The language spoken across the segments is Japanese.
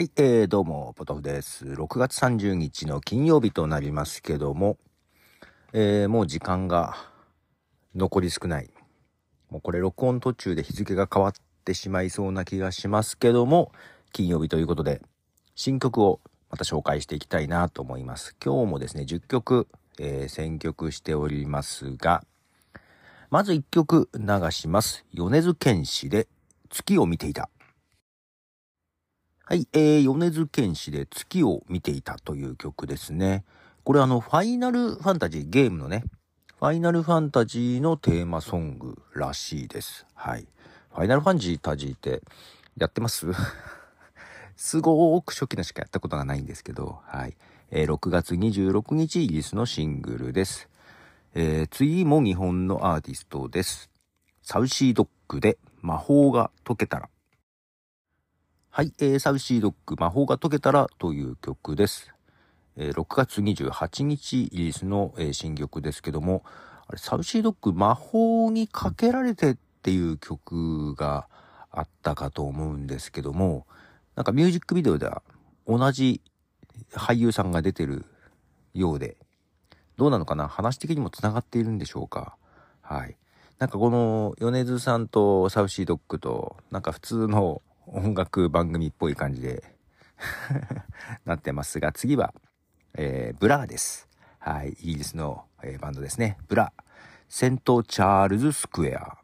はい、えー、どうも、ポトフです。6月30日の金曜日となりますけども、えー、もう時間が残り少ない。もうこれ録音途中で日付が変わってしまいそうな気がしますけども、金曜日ということで、新曲をまた紹介していきたいなと思います。今日もですね、10曲、えー、選曲しておりますが、まず1曲流します。米津玄師で月を見ていた。はい、えー、米津玄師で月を見ていたという曲ですね。これあの、ファイナルファンタジー、ゲームのね、ファイナルファンタジーのテーマソングらしいです。はい。ファイナルファンジータジーってやってます？すごく初期のしかやったことがないんですけど、はい。えー、6月26日イギリスのシングルです。えー、次も日本のアーティストです。サウシードッグで魔法が解けたら。はい、えー、サウシードッグ魔法が解けたらという曲です。えー、6月28日イギリスの、えー、新曲ですけども、あれ、サウシードッグ魔法にかけられてっていう曲があったかと思うんですけども、なんかミュージックビデオでは同じ俳優さんが出てるようで、どうなのかな？話的にも繋がっているんでしょうか？はい。なんかこの米津さんとサウシードッグと、なんか普通の音楽番組っぽい感じで なってますが、次は、えー、ブラーです。はい、イギリスの、えー、バンドですね。ブラー。 St. Charles Square。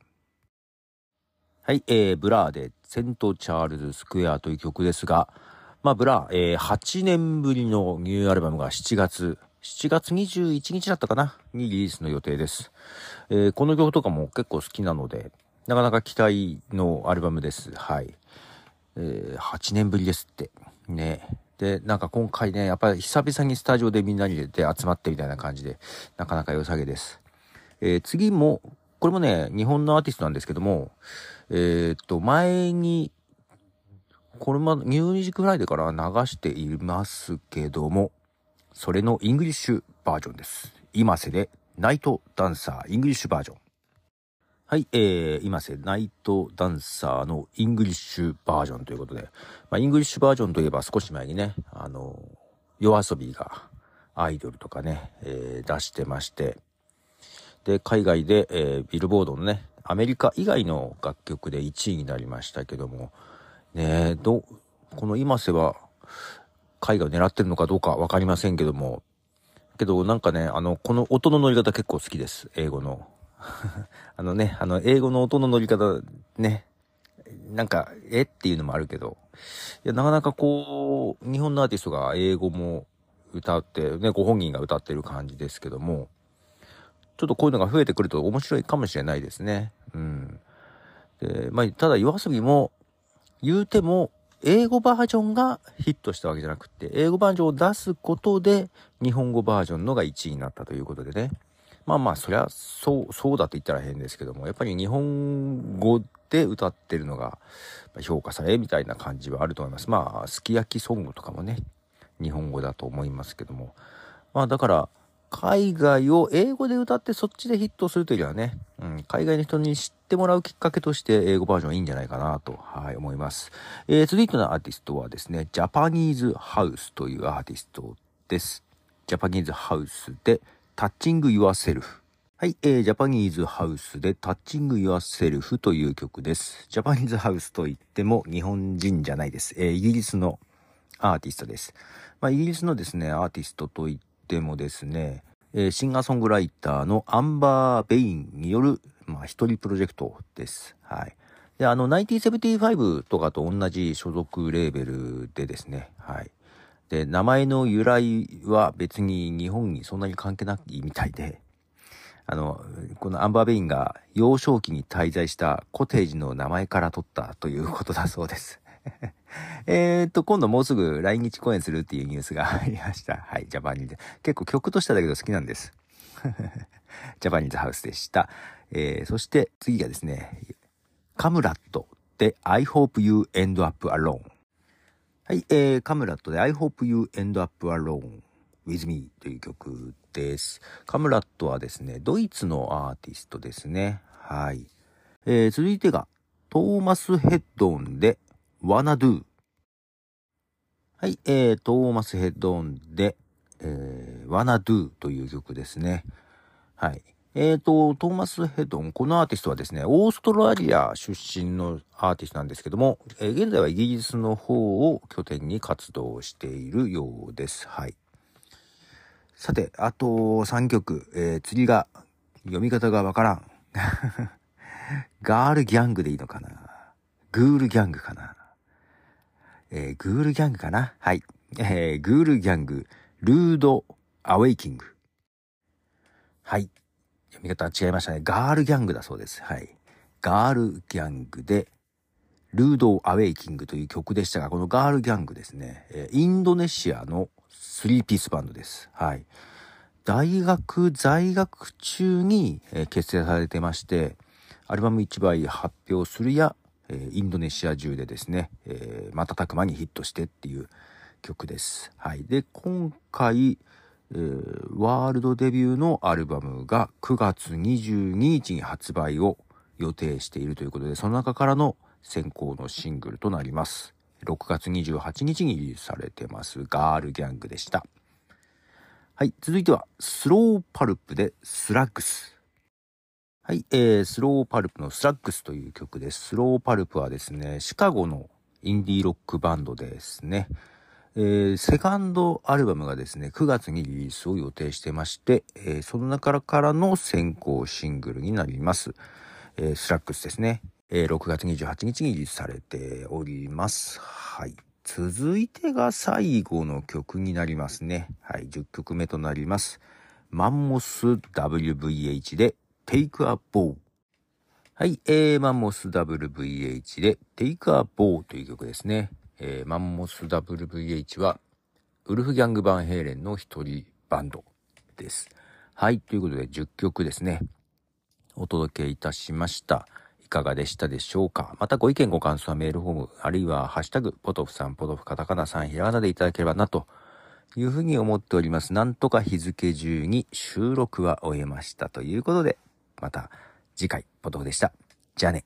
はい、えー、ブラーで St. Charles Square という曲ですが、まあ、ブラー、えー、8年ぶりのニューアルバムが7月、7月21日だったかな？にリリースの予定です。えー、この曲とかも結構好きなので、なかなか期待のアルバムです。はい。えー、8年ぶりですって。ね。で、なんか今回ね、やっぱり久々にスタジオでみんなにで集まってみたいな感じで、なかなか良さげです。えー、次も、これもね、日本のアーティストなんですけども、えー、っと、前に、これもミュージックフライデーから流していますけども、それのイングリッシュバージョンです。 imaseで NIGHT DANCER English version。はい、えー、 imase、NIGHT DANCER のイングリッシュバージョンということで、まあ、イングリッシュバージョンといえば少し前にね、あの、 YOASOBI がアイドルとかね、えー、出してまして、で、海外で、えー、ビルボードのね、アメリカ以外の楽曲で1位になりましたけども、ねど、この今瀬は、海外を狙ってるのかどうかわかりませんけども、けどなんかね、あの、この音の乗り方結構好きです。英語の。あのね、あの、英語の音の乗り方、ね、なんか、え？っていうのもあるけど、いや、なかなかこう、日本のアーティストが英語も歌って、ね、ご本人が歌ってる感じですけども、ちょっとこういうのが増えてくると面白いかもしれないですね。うん。で、まあ、ただ、夜遊びも、言うても、英語バージョンがヒットしたわけじゃなくて、英語バージョンを出すことで、日本語バージョンのが1位になったということでね。まあまあ、そりゃ、そう、そうだと言ったら変ですけども、やっぱり日本語で歌ってるのが評価されみたいな感じはあると思います。まあ、すき焼きソングとかもね、日本語だと思いますけども。まあだから、海外を英語で歌ってそっちでヒットするというよりはね、うん、海外の人に知ってもらうきっかけとして英語バージョンいいんじゃないかなと、はい、思います。えー、続いてのアーティストはですね、ジャパニーズハウスというアーティストです。ジャパニーズハウスで、タッチング・ユア・セルフ。はい、えー、ジャパニーズハウスでタッチング・ユア・セルフという曲です。ジャパニーズハウスといっても日本人じゃないです。えー、イギリスのアーティストです。まあ、イギリスのですね、アーティストといってもですね、えー、シンガーソングライターのアンバー・ベインによる、まあ、一人プロジェクトです。はい。で、あの、1975とかと同じ所属レーベルでですね、はい。で、名前の由来は別に日本にそんなに関係ないみたいで、あの、このアンバーベインが幼少期に滞在したコテージの名前から取ったということだそうです。えっと、今度もうすぐ来日公演するっていうニュースがありました。はい、ジャパニーズ。結構曲としてだけど好きなんです。ジャパニーズハウスでした。えー、そして次がですね、カムラットで I hope you end up alone。はい、えー、カムラットで I hope you end up alone with me という曲です。カムラットはですね、ドイツのアーティストですね。はい。えー、続いてが、トーマス・ヘッドンで Wanna Do。はい、えー、トーマスヘッドオンで、えー、Wanna Do という曲ですね。はい。えーと、トーマス・ヘドン、このアーティストはですね、オーストラリア出身のアーティストなんですけども、えー、現在はイギリスの方を拠点に活動しているようです。はい。さて、あと3曲、えー、次が読み方がわからん。ガールギャングでいいのかな？グールギャングかな？えー、グールギャングかな？はい。えー、グールギャング、ルード・アウェイキング。はい。読み方違いましたね。ガールギャングだそうです。はい。ガールギャングで、ルード・アウェイキングという曲でしたが、このガールギャングですね、インドネシアのスリーピースバンドです。はい。大学在学中に、結成されてまして、アルバム1枚発表するや、インドネシア中でですね、瞬く間にヒットしてっていう曲です。はい。で、今回、えー、ワールドデビューのアルバムが9月22日に発売を予定しているということで、その中からの先行のシングルとなります。6月28日にリリースされてます、ガールギャングでした。はい、続いては、スローパルプで Slugs。はい、えー、スローパルプの Slugs という曲です。スローパルプはですね、シカゴのインディーロックバンドですね。えー、セカンドアルバムがですね、9月にリリースを予定してまして、えー、その中からの先行シングルになります。えー、 Slugs ですね。えー6月28日にリリースされております。はい。続いてが最後の曲になりますね。はい。10曲目となります。マンモス WVH で Take a Bow。はい。えー、マンモス WVH で Take a Bow という曲ですね。えー、マンモス WVH は、ウルフギャング・バンヘイレンの一人バンドです。はい。ということで、10曲ですね。お届けいたしました。いかがでしたでしょうか？またご意見ご感想はメールフォーム、あるいはハッシュタグ、ポトフさん、ポトフカタカナさん、ひらがなでいただければな、というふうに思っております。なんとか日付中に収録は終えましたということで、また次回、ポトフでした。じゃあね。